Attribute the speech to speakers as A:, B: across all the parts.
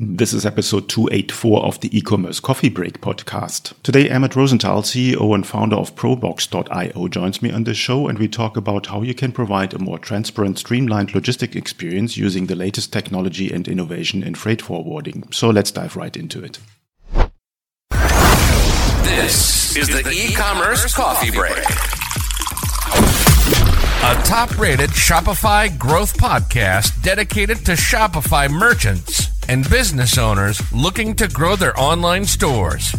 A: This is episode 284 of the e-commerce coffee break podcast. Today, Amit Rosenthal, CEO and founder of Proboxx.io joins me on the show and we talk about how you can provide a more transparent, streamlined logistic experience using the latest technology and innovation in freight forwarding. So let's dive right into it.
B: This is the e-commerce coffee break. A top-rated Shopify growth podcast dedicated to Shopify merchants and business owners looking to grow their online stores.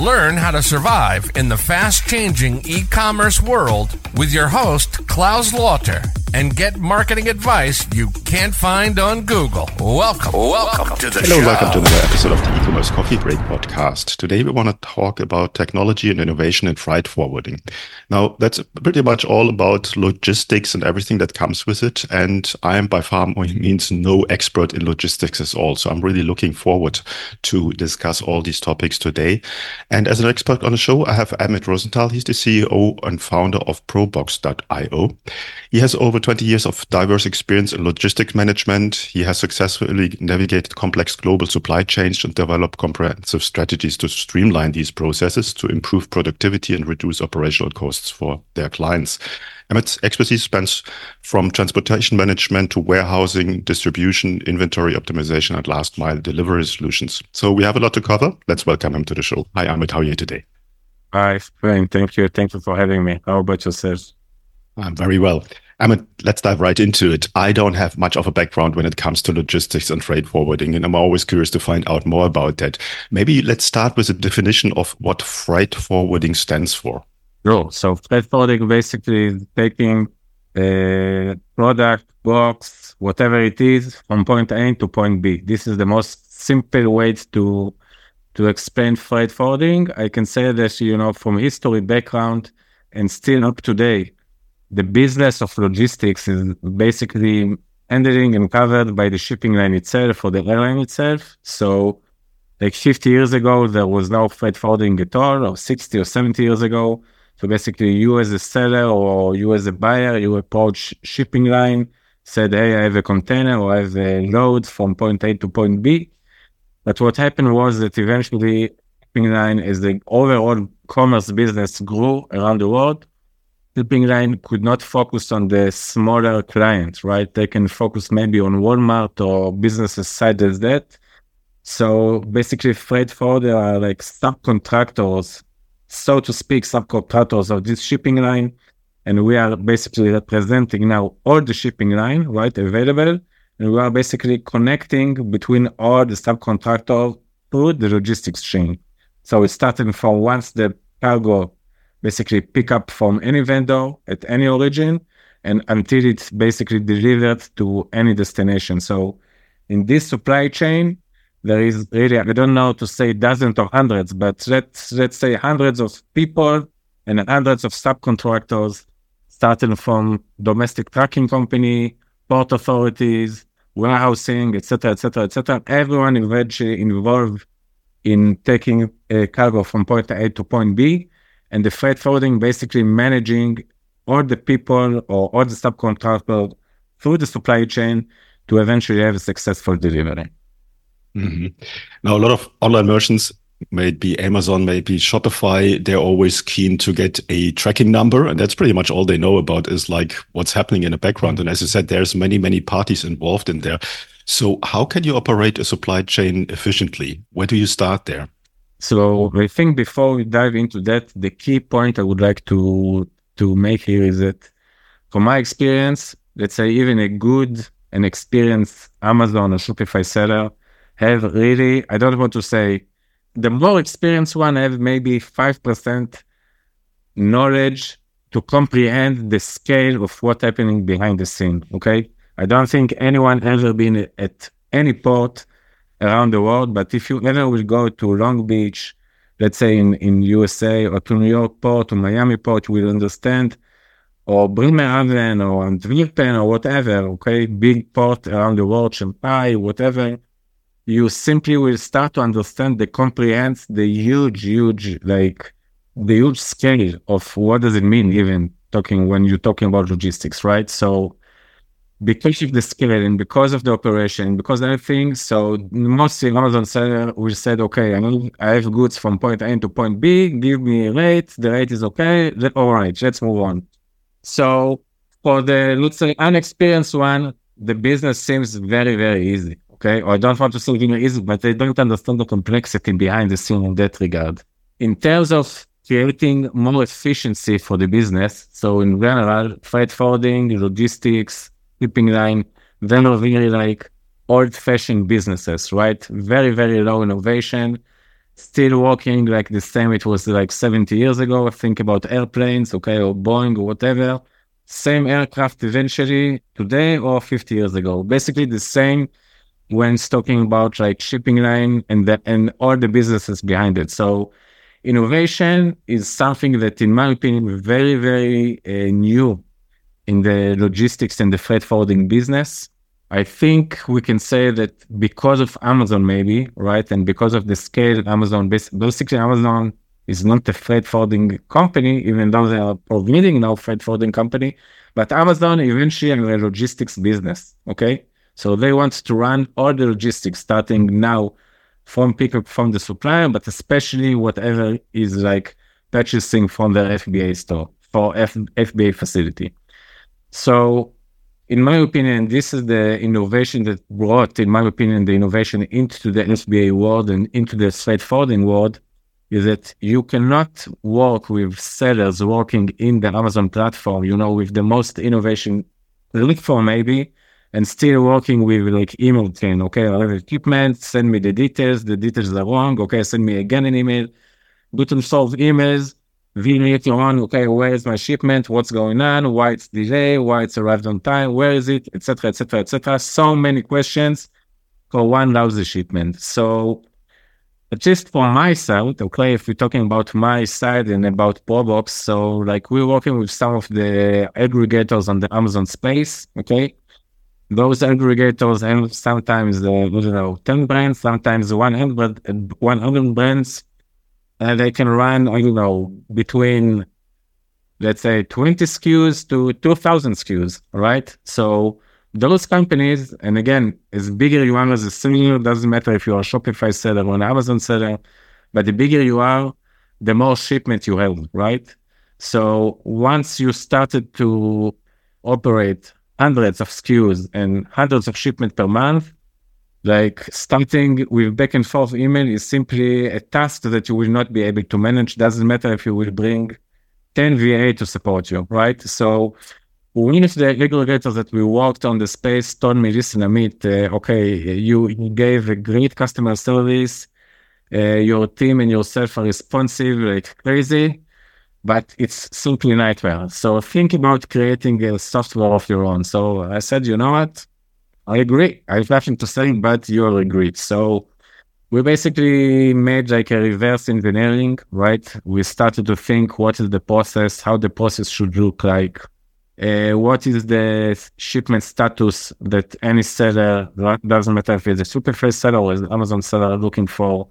B: Learn how to survive in the fast changing e commerce world with your host, Claus Lauter, and get marketing advice you can't find on Google. Welcome, welcome to the
A: Hello,
B: show.
A: welcome to another episode of the e-commerce coffee break podcast. Today we want to talk about technology and innovation in freight forwarding. Now that's pretty much all about logistics and everything that comes with it. And I am by far means no expert in logistics at all. So I'm really looking forward to discuss all these topics today. And as an expert on the show, I have Amit Rosenthal. He's the CEO and founder of Proboxx.io. He has over 20 years of diverse experience in logistics management. He has successfully navigated complex global supply chains and developed comprehensive strategies to streamline these processes to improve productivity and reduce operational costs for their clients. Amit's expertise spans from transportation management to warehousing, distribution, inventory optimization, and last mile delivery solutions. So we have a lot to cover. Let's welcome him to the show. Hi, Amit. How are you today?
C: Hi, fine. Thank you. Thank you for having me. How about yourself?
A: I'm very well. Amit, let's dive right into it. I don't have much of a background when it comes to logistics and freight forwarding, and I'm always curious to find out more about that. Maybe let's start with a definition of what freight forwarding stands for.
C: Sure. So freight forwarding basically is taking a product, box, whatever it is, from point A to point B. This is the most simple way to to explain freight forwarding. I can say that you know from history background and still up to date, the business of logistics is basically handling and covered by the shipping line itself or the airline itself. So like 50 years ago, there was no freight forwarding at all, or 60 or 70 years ago. So basically, you as a seller or you as a buyer, you approach shipping line, said, "Hey, I have a container or I have a load from point A to point B." But what happened was that eventually, shipping line, as the overall commerce business grew around the world, shipping line could not focus on the smaller clients, right? They can focus maybe on Walmart or businesses side as that. So basically, freight forwarder are like subcontractors so to speak, subcontractors of this shipping line. And we are basically representing now all the shipping line, right, available. And we are basically connecting between all the subcontractors through the logistics chain. So it's starting from once the cargo basically pick up from any vendor at any origin and until it's basically delivered to any destination. So in this supply chain, there is really I don't know to say dozens or hundreds, but let's let's say hundreds of people and hundreds of subcontractors, starting from domestic trucking company, port authorities, warehousing, etc., etc., etc. Everyone eventually involved in taking a cargo from point A to point B, and the freight forwarding basically managing all the people or all the subcontractors through the supply chain to eventually have a successful delivery.
A: Mm-hmm. Now, a lot of online merchants, maybe Amazon, maybe Shopify, they're always keen to get a tracking number, and that's pretty much all they know about is like what's happening in the background. And as I said, there's many, many parties involved in there. So, how can you operate a supply chain efficiently? Where do you start there?
C: So, I think before we dive into that, the key point I would like to to make here is that, from my experience, let's say even a good and experienced Amazon or Shopify seller have really, I don't want to say the more experienced one have maybe 5% knowledge to comprehend the scale of what's happening behind the scene. Okay. I don't think anyone ever been at any port around the world, but if you ever will go to Long Beach, let's say in, in USA or to New York port or Miami port, you will understand or Bremerhaven or Antwerpen or whatever, okay, big port around the world, Shanghai, whatever, you simply will start to understand the comprehend the huge, huge, like the huge scale of what does it mean even talking when you're talking about logistics, right? So because of the scale and because of the operation, because everything, so mostly Amazon seller we said, okay, I know I have goods from point A to point B, give me a rate, the rate is okay, all right, let's move on. So for the let's say unexperienced one, the business seems very, very easy. Okay. Or I don't want to say very easy, but they don't understand the complexity behind the scene in that regard. In terms of creating more efficiency for the business. So in general, freight forwarding, logistics, shipping line, then are really like old fashioned businesses, right? Very, very low innovation, still working like the same it was like 70 years ago. Think about airplanes, okay, or Boeing or whatever. Same aircraft eventually today or 50 years ago. Basically the same when it's talking about like shipping line and the, and all the businesses behind it. So innovation is something that, in my opinion, is very, very uh, new in the logistics and the freight forwarding business. I think we can say that because of Amazon, maybe, right? And because of the scale, Amazon, basically, Amazon is not a freight forwarding company, even though they are providing now freight forwarding company. But Amazon eventually are a logistics business. Okay. So they want to run all the logistics starting now from pickup from the supplier, but especially whatever is like purchasing from their FBA store for F- FBA facility. So, in my opinion, this is the innovation that brought, in my opinion, the innovation into the FBA world and into the freight forwarding world is that you cannot work with sellers working in the Amazon platform, you know, with the most innovation look for maybe, and still working with like email chain. Okay, I have equipment, send me the details. The details are wrong. Okay, send me again an email. To solve emails. V later on, okay, where is my shipment? What's going on? Why it's delayed? Why it's arrived on time? Where is it? Etc. Etc. Etc. So many questions for one lousy shipment. So just for my side, okay, if we're talking about my side and about Proboxx, so like we're working with some of the aggregators on the Amazon space, okay, those aggregators and sometimes uh, don't know 10 brands, sometimes 100, 100 brands, and they can run don't know between let's say 20 SKUs to 2,000 SKUs, right? So those companies, and again, as bigger you are as a seller, doesn't matter if you're a Shopify seller or an Amazon seller, but the bigger you are, the more shipment you have, right? So once you started to operate hundreds of SKUs and hundreds of shipment per month, like starting with back and forth email is simply a task that you will not be able to manage. Doesn't matter if you will bring 10 VA to support you, right? So one of the aggregators that we worked on the space told me, listen, Amit, uh, okay, you, you gave a great customer service. Uh, your team and yourself are responsive like crazy but it's simply nightmare. So think about creating a software of your own. So I said, you know what? I agree. I have nothing to say, but you'll agree. So we basically made like a reverse engineering, right? We started to think what is the process, how the process should look like. Uh, what is the shipment status that any seller, doesn't matter if it's a Shopify seller or an Amazon seller looking for,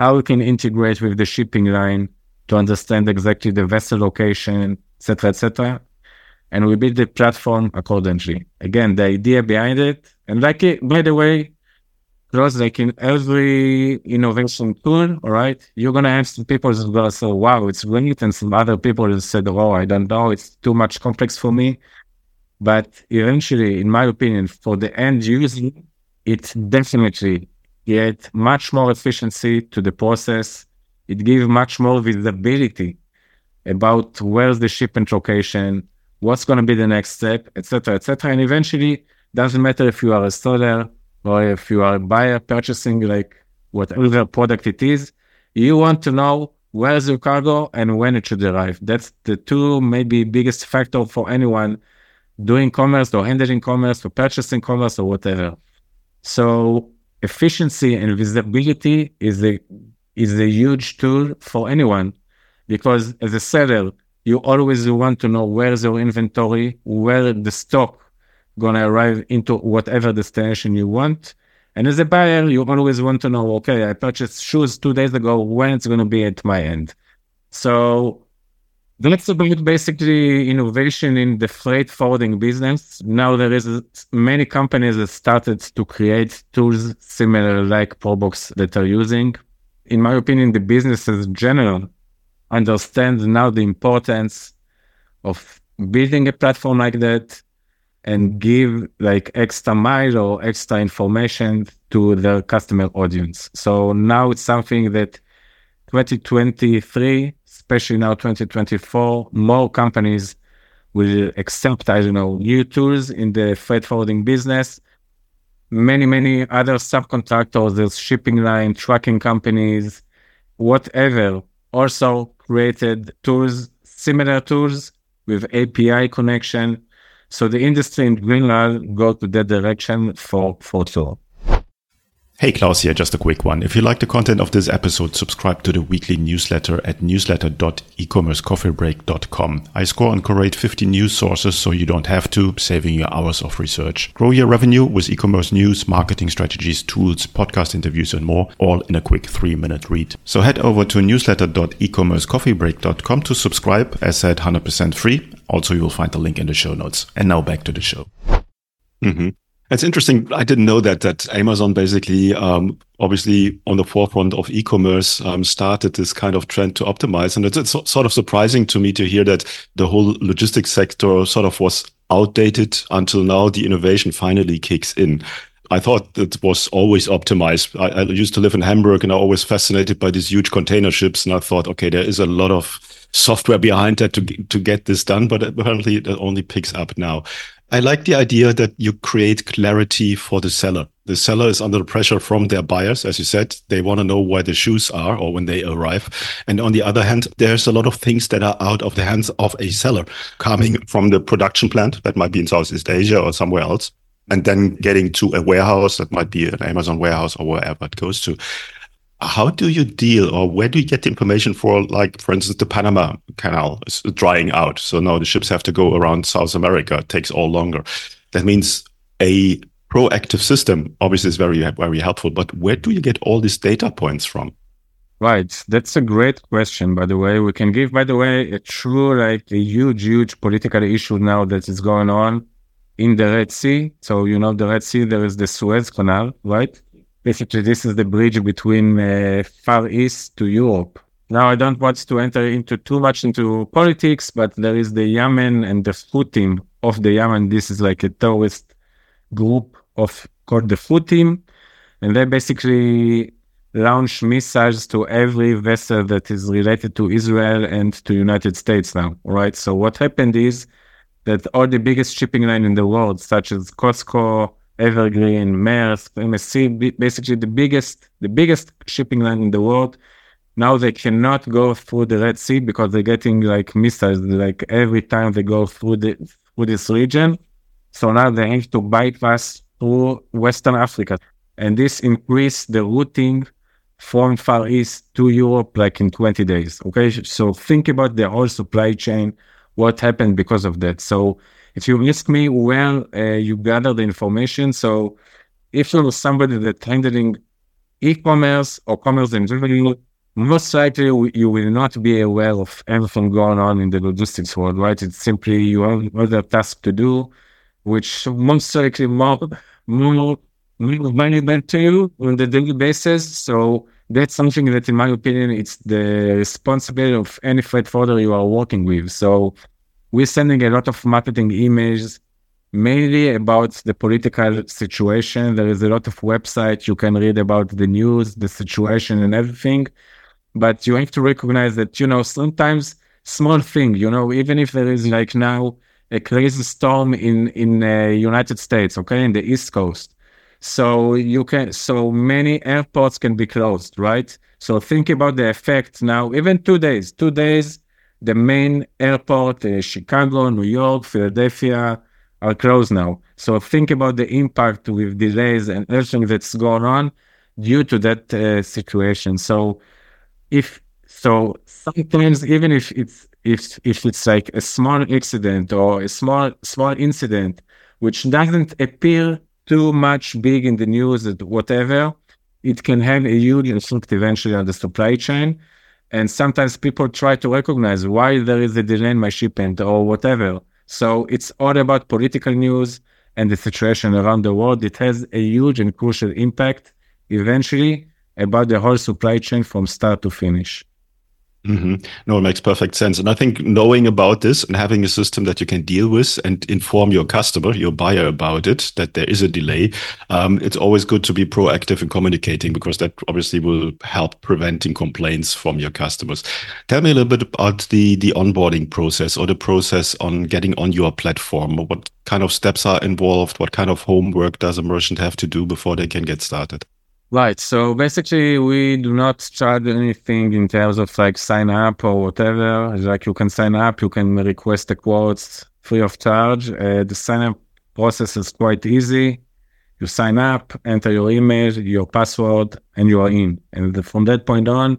C: how we can integrate with the shipping line, to understand exactly the vessel location, etc., etc. And we build the platform accordingly. Again, the idea behind it, and like it, by the way, Claus like in every innovation tool, all right, you're gonna have some people who gonna say, "Wow, it's great," and some other people who said, "Oh, I don't know, it's too much complex for me." But eventually, in my opinion, for the end user, it definitely get much more efficiency to the process it gives much more visibility about where's the shipment location, what's going to be the next step, etc., etc. And eventually, doesn't matter if you are a seller or if you are a buyer purchasing like whatever product it is, you want to know where's your cargo and when it should arrive. That's the two maybe biggest factor for anyone doing commerce or handling commerce or purchasing commerce or whatever. So efficiency and visibility is the is a huge tool for anyone because as a seller, you always want to know where's your inventory, where the stock gonna arrive into whatever destination you want. And as a buyer, you always want to know, okay, I purchased shoes two days ago, when it's gonna be at my end. So that's about basically innovation in the freight forwarding business. Now there is many companies that started to create tools similar like Proboxx that are using. In my opinion, the businesses in general understand now the importance of building a platform like that and give like extra mile or extra information to their customer audience. So now it's something that 2023 especially now 2024, more companies will accept, I don't know, new tools in the freight forwarding business. Many, many other subcontractors, there's shipping line, trucking companies, whatever, also created tools, similar tools with API connection. So the industry in Greenland go to that direction for, for sure.
A: Hey, Claus here, just a quick one. If you like the content of this episode, subscribe to the weekly newsletter at newsletter.ecommercecoffeebreak.com. I score and curate 50 news sources so you don't have to, saving your hours of research. Grow your revenue with e-commerce news, marketing strategies, tools, podcast interviews, and more, all in a quick three minute read. So head over to newsletter.ecommercecoffeebreak.com to subscribe, as said, 100% free. Also, you will find the link in the show notes. And now back to the show. Mm-hmm. It's interesting. I didn't know that that Amazon basically, um, obviously, on the forefront of e-commerce, um, started this kind of trend to optimize, and it's, it's sort of surprising to me to hear that the whole logistics sector sort of was outdated until now. The innovation finally kicks in. I thought it was always optimized. I, I used to live in Hamburg, and I was always fascinated by these huge container ships, and I thought, okay, there is a lot of software behind that to to get this done, but apparently it only picks up now. I like the idea that you create clarity for the seller. The seller is under pressure from their buyers. As you said, they want to know where the shoes are or when they arrive. And on the other hand, there's a lot of things that are out of the hands of a seller coming from the production plant that might be in Southeast Asia or somewhere else. And then getting to a warehouse that might be an Amazon warehouse or wherever it goes to how do you deal or where do you get the information for like for instance the panama canal is drying out? So now the ships have to go around south america. It takes all longer. That means a proactive system obviously is very very helpful but where do you get all these data points from?
C: Right. That's a great question by the way. We can give by the way a true like a huge huge political issue now that is going on in the red sea. So you know the red sea there is the suez canal right basically this is the bridge between uh, far east to europe. Now i don't want to enter into too much into politics but there is the yemen and the Houthis of the yemen. This is like a terrorist group of called the Houthis and they basically launch missiles to every vessel that is related to israel and to united states now right? So what happened is that all the biggest shipping line in the world such as COSCO Evergreen, Maersk, MSC, basically the biggest the biggest shipping line in the world. Now they cannot go through the Red Sea because they're getting like missiles like every time they go through the through this region. So now they have to bypass through Western Africa, and this increased the routing from Far East to Europe like in 20 days. Okay, so think about the whole supply chain, what happened because of that. So if you ask me where uh, you gather the information, so if you're somebody that's handling e-commerce or commerce in general, most likely you will not be aware of everything going on in the logistics world, right? It's simply you have other tasks to do, which most likely more more more valuable to you on the daily basis. So that's something that, in my opinion, it's the responsibility of any freight forwarder you are working with. So we're sending a lot of marketing emails mainly about the political situation. There is a lot of websites. You can read about the news the situation and everything. But you have to recognize that you know sometimes small thing you know even if there is like now a crazy storm in in uh, united states okay in the east coast. So you can so many airports can be closed right? So think about the effect now. Even two days two days the main airport, uh, Chicago, New York, Philadelphia, are closed now. So think about the impact with delays and everything that's going on due to that uh, situation. So if so, sometimes even if it's if if it's like a small accident or a small small incident which doesn't appear too much big in the news or whatever, it can have a huge effect eventually on the supply chain And sometimes people try to recognize why there is a delay in my shipment or whatever. So it's all about political news and the situation around the world. It has a huge and crucial impact eventually about the whole supply chain from start to finish.
A: Mm-hmm. No, it makes perfect sense. And I think knowing about this and having a system that you can deal with and inform your customer, your buyer about it, that there is a delay, um, it's always good to be proactive in communicating because that obviously will help preventing complaints from your customers. Tell me a little bit about the, the onboarding process or the process on getting on your platform. What kind of steps are involved? What kind of homework does a merchant have to do before they can get started?
C: Right. So basically, we do not charge anything in terms of like sign up or whatever. Like you can sign up, you can request the quotes free of charge. Uh, the sign up process is quite easy. You sign up, enter your email, your password, and you are in. And from that point on,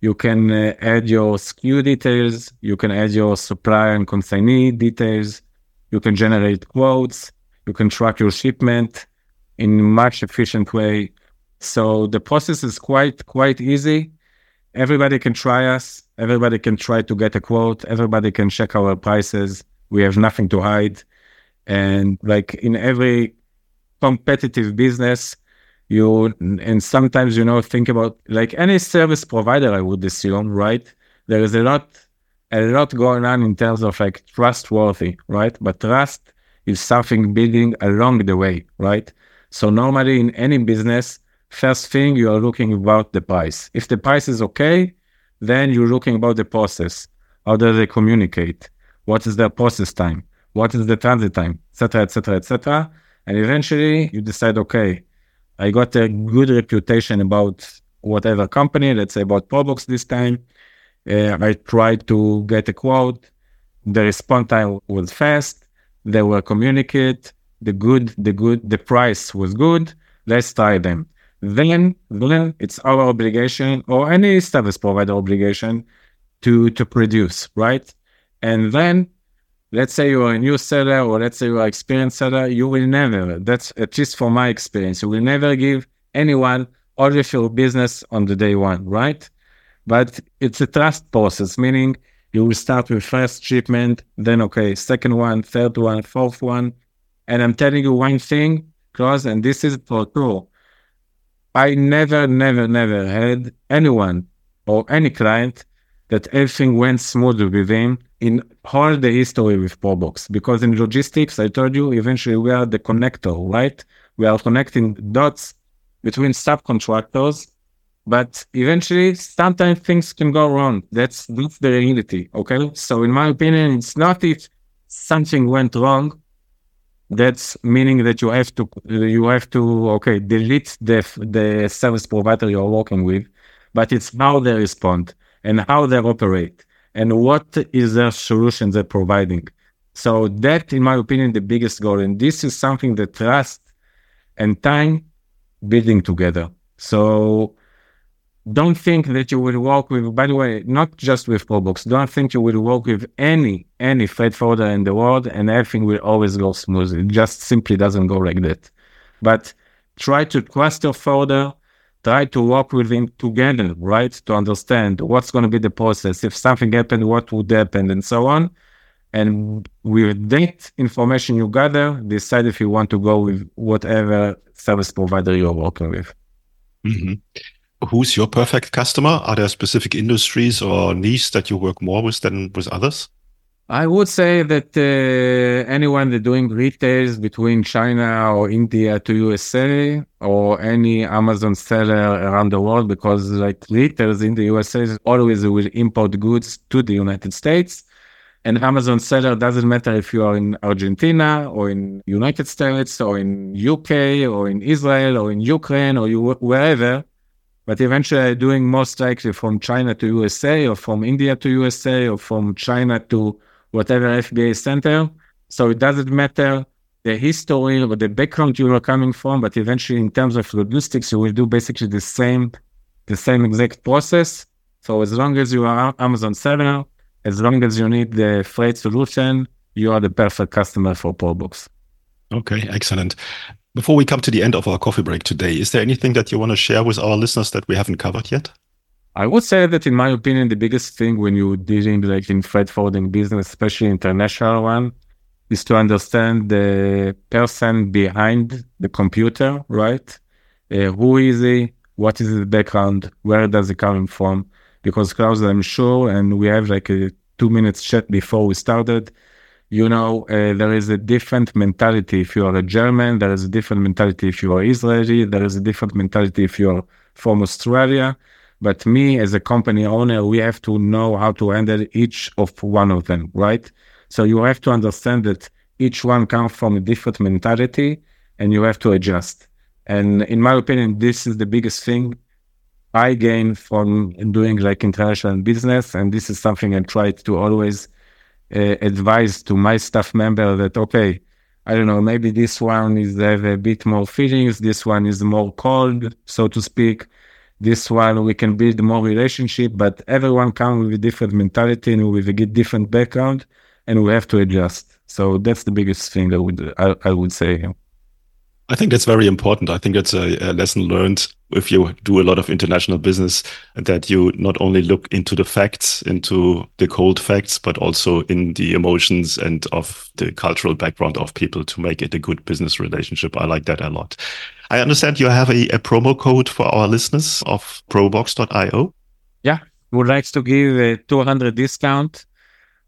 C: you can uh, add your SKU details. You can add your supplier and consignee details. You can generate quotes. You can track your shipment in much efficient way so the process is quite quite easy. Everybody can try us. Everybody can try to get a quote. Everybody can check our prices. We have nothing to hide. And like in every competitive business, you and sometimes you know think about like any service provider. I would assume, right? There is a lot a lot going on in terms of like trustworthy, right? But trust is something building along the way, right? So normally in any business, First thing, you are looking about the price. If the price is okay, then you're looking about the process. How do they communicate? What is their process time? What is the transit time? Etc. Etc. Etc. And eventually, you decide, okay, I got a good reputation about whatever company. Let's say about Proboxx this time. Uh, I tried to get a quote. The response time was fast. They were communicate. The good, the good, the price was good. Let's try them then then it's our obligation or any service provider obligation to to produce right? And then let's say you're a new seller or let's say you're an experienced seller you will never that's at least from my experience you will never give anyone all of your business on the day one right? But it's a trust process meaning you will start with first shipment then okay second one third one fourth one. And i'm telling you one thing Claus, and this is for true I never, never, never had anyone or any client that everything went smoothly with him in all the history with Proboxx. Because in logistics, I told you, eventually we are the connector, right? We are connecting dots between subcontractors, but eventually sometimes things can go wrong. That's that's the reality. Okay. So in my opinion, it's not if something went wrong, that's meaning that you have to you have to okay delete the the service provider you're working with but it's how they respond and how they operate and what is their solution they're providing. So that in my opinion the biggest goal. And this is something that trust and time building together. So don't think that you will work with by the way not just with proboxx don't think you will work with any any freight forwarder in the world and everything will always go smoothly it just simply doesn't go like that. But try to trust your forwarder try to work with him together right? To understand what's going to be the process. If something happened what would happen and so on. And with that information you gather decide if you want to go with whatever service provider you're working with.
A: Mm-hmm who's your perfect customer? Are there specific industries or niches that you work more with than with others?
C: I would say that uh, anyone that doing retails between China or India to USA or any Amazon seller around the world, because like retailers in the USA always will import goods to the United States. And Amazon seller doesn't matter if you are in Argentina or in United States or in UK or in Israel or in Ukraine or you, wherever but eventually doing most likely from China to USA or from India to USA or from China to whatever FBA center. So it doesn't matter the history or the background you are coming from, but eventually in terms of logistics, you will do basically the same, the same exact process. So as long as you are Amazon seller, as long as you need the freight solution, you are the perfect customer for Proboxx.
A: Okay, excellent. Before we come to the end of our coffee break today, is there anything that you want to share with our listeners that we haven't covered yet?
C: I would say that, in my opinion, the biggest thing when you're dealing like in freight forwarding business, especially international one, is to understand the person behind the computer, right? Uh, who is he? What is his background? Where does he come from? Because Claus, I'm sure, and we have like a two minutes chat before we started. You know, uh, there is a different mentality if you are a German. There is a different mentality if you are Israeli. There is a different mentality if you are from Australia. But me as a company owner, we have to know how to handle each of one of them, right? So you have to understand that each one comes from a different mentality and you have to adjust. And in my opinion, this is the biggest thing I gain from doing like international business. And this is something I try to always uh, advise to my staff member that, okay, I don't know, maybe this one is have a bit more feelings. This one is more cold, so to speak. This one we can build more relationship, but everyone comes with a different mentality and with a different background, and we have to adjust. So that's the biggest thing I would I, I would say.
A: I think that's very important. I think that's a, a, lesson learned if you do a lot of international business that you not only look into the facts, into the cold facts, but also in the emotions and of the cultural background of people to make it a good business relationship. I like that a lot. I understand you have a, a promo code for our listeners of proboxx.io.
C: Yeah, would like to give a 200 discount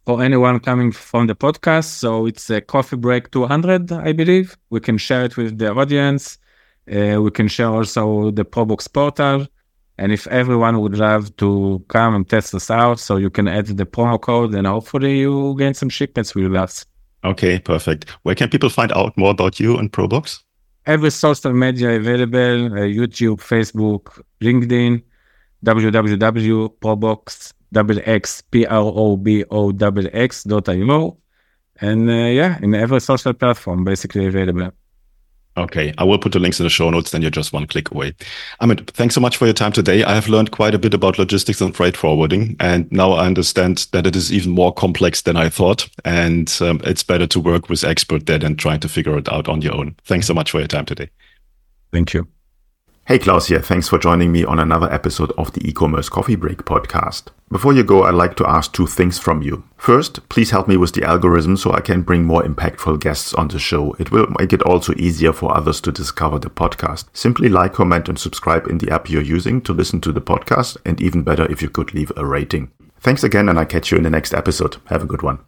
C: for anyone coming from the podcast. So it's a coffee break 200, I believe. We can share it with the audience. Uh, we can share also the Proboxx portal. And if everyone would love to come and test us out, so you can add the promo code and hopefully you gain some shipments with us.
A: Okay, perfect. Where can people find out more about you and Proboxx?
C: Every social media available uh, YouTube, Facebook, LinkedIn, www.probox.com double X P R O B O double X dot io. And uh, yeah, in every social platform basically available.
A: Okay, I will put the links in the show notes. Then you're just one click away. Amit, thanks so much for your time today. I have learned quite a bit about logistics and freight forwarding, and now I understand that it is even more complex than I thought. And um, it's better to work with expert there than trying to figure it out on your own. Thanks so much for your time today.
C: Thank you.
A: Hey, Claus here. Thanks for joining me on another episode of the e-commerce coffee break podcast. Before you go, I'd like to ask two things from you. First, please help me with the algorithm so I can bring more impactful guests on the show. It will make it also easier for others to discover the podcast. Simply like, comment, and subscribe in the app you're using to listen to the podcast, and even better if you could leave a rating. Thanks again, and I catch you in the next episode. Have a good one.